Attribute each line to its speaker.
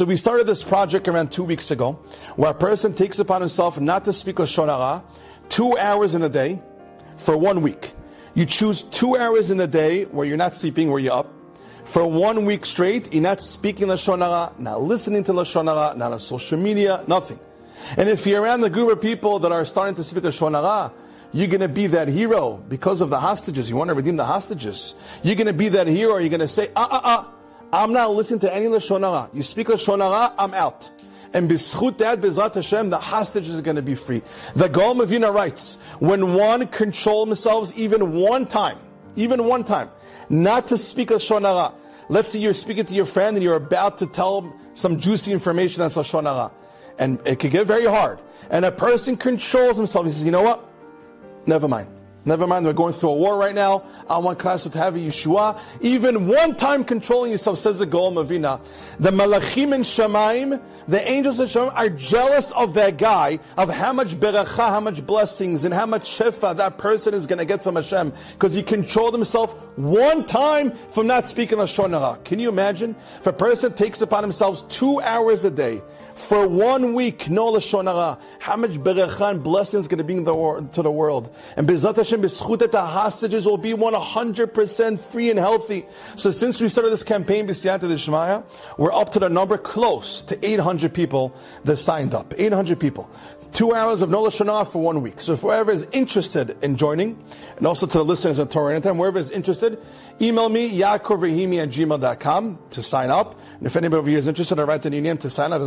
Speaker 1: So we started this project around two weeks ago, where a person takes upon himself not to speak Lashon Hara two hours in a day for one week. You choose two hours in a day where you're not sleeping, where you're up. For one week straight, you're not speaking Lashon Hara, not listening to Lashon Hara, not on social media, nothing. And if you're around the group of people that are starting to speak Lashon Hara, you're going to be that hero because of the hostages. You want to redeem the hostages. You're going to be that hero. You're going to say, ah, ah, ah, I'm not listening to any Lashon Hara. You speak Lashon Hara, I'm out. And b'schut that, b'zrat Hashem, the hostages are going to be free. The Gaon MiVilna writes, when one control themselves even one time, even one time, not to speak Lashon Hara. Let's say you're speaking to your friend and you're about to tell him some juicy information that's Lashon Hara. And it could get very hard. And a person controls himself. He says, you know what? Never mind. Never mind, we're going through a war right now. I want class to have a Yeshua. Even one time controlling yourself, says the Gaon MiVilna. The Malachim and Shemaim, the angels of Shemaim, are jealous of that guy, of how much beracha, how much blessings, and how much shefa that person is going to get from Hashem, because he controlled himself one time from not speaking Lashon Hara. Can you imagine? If a person takes upon himself two hours a day, for one week, no Lashon Hara, how much beracha and blessings is going to be the, to the world. And Bezat Hashem, B'schut the hostages will be 100% free and healthy. So since we started this campaign, we're up to the number close to 800 people that signed up. 800 people. Two hours of no Lashon Hara for one week. So if whoever is interested in joining, and also to the listeners of Torah Anytime, whoever is interested, email me, yaakovrahimi at gmail.com to sign up. And if anybody over here is interested, I write an email to sign up.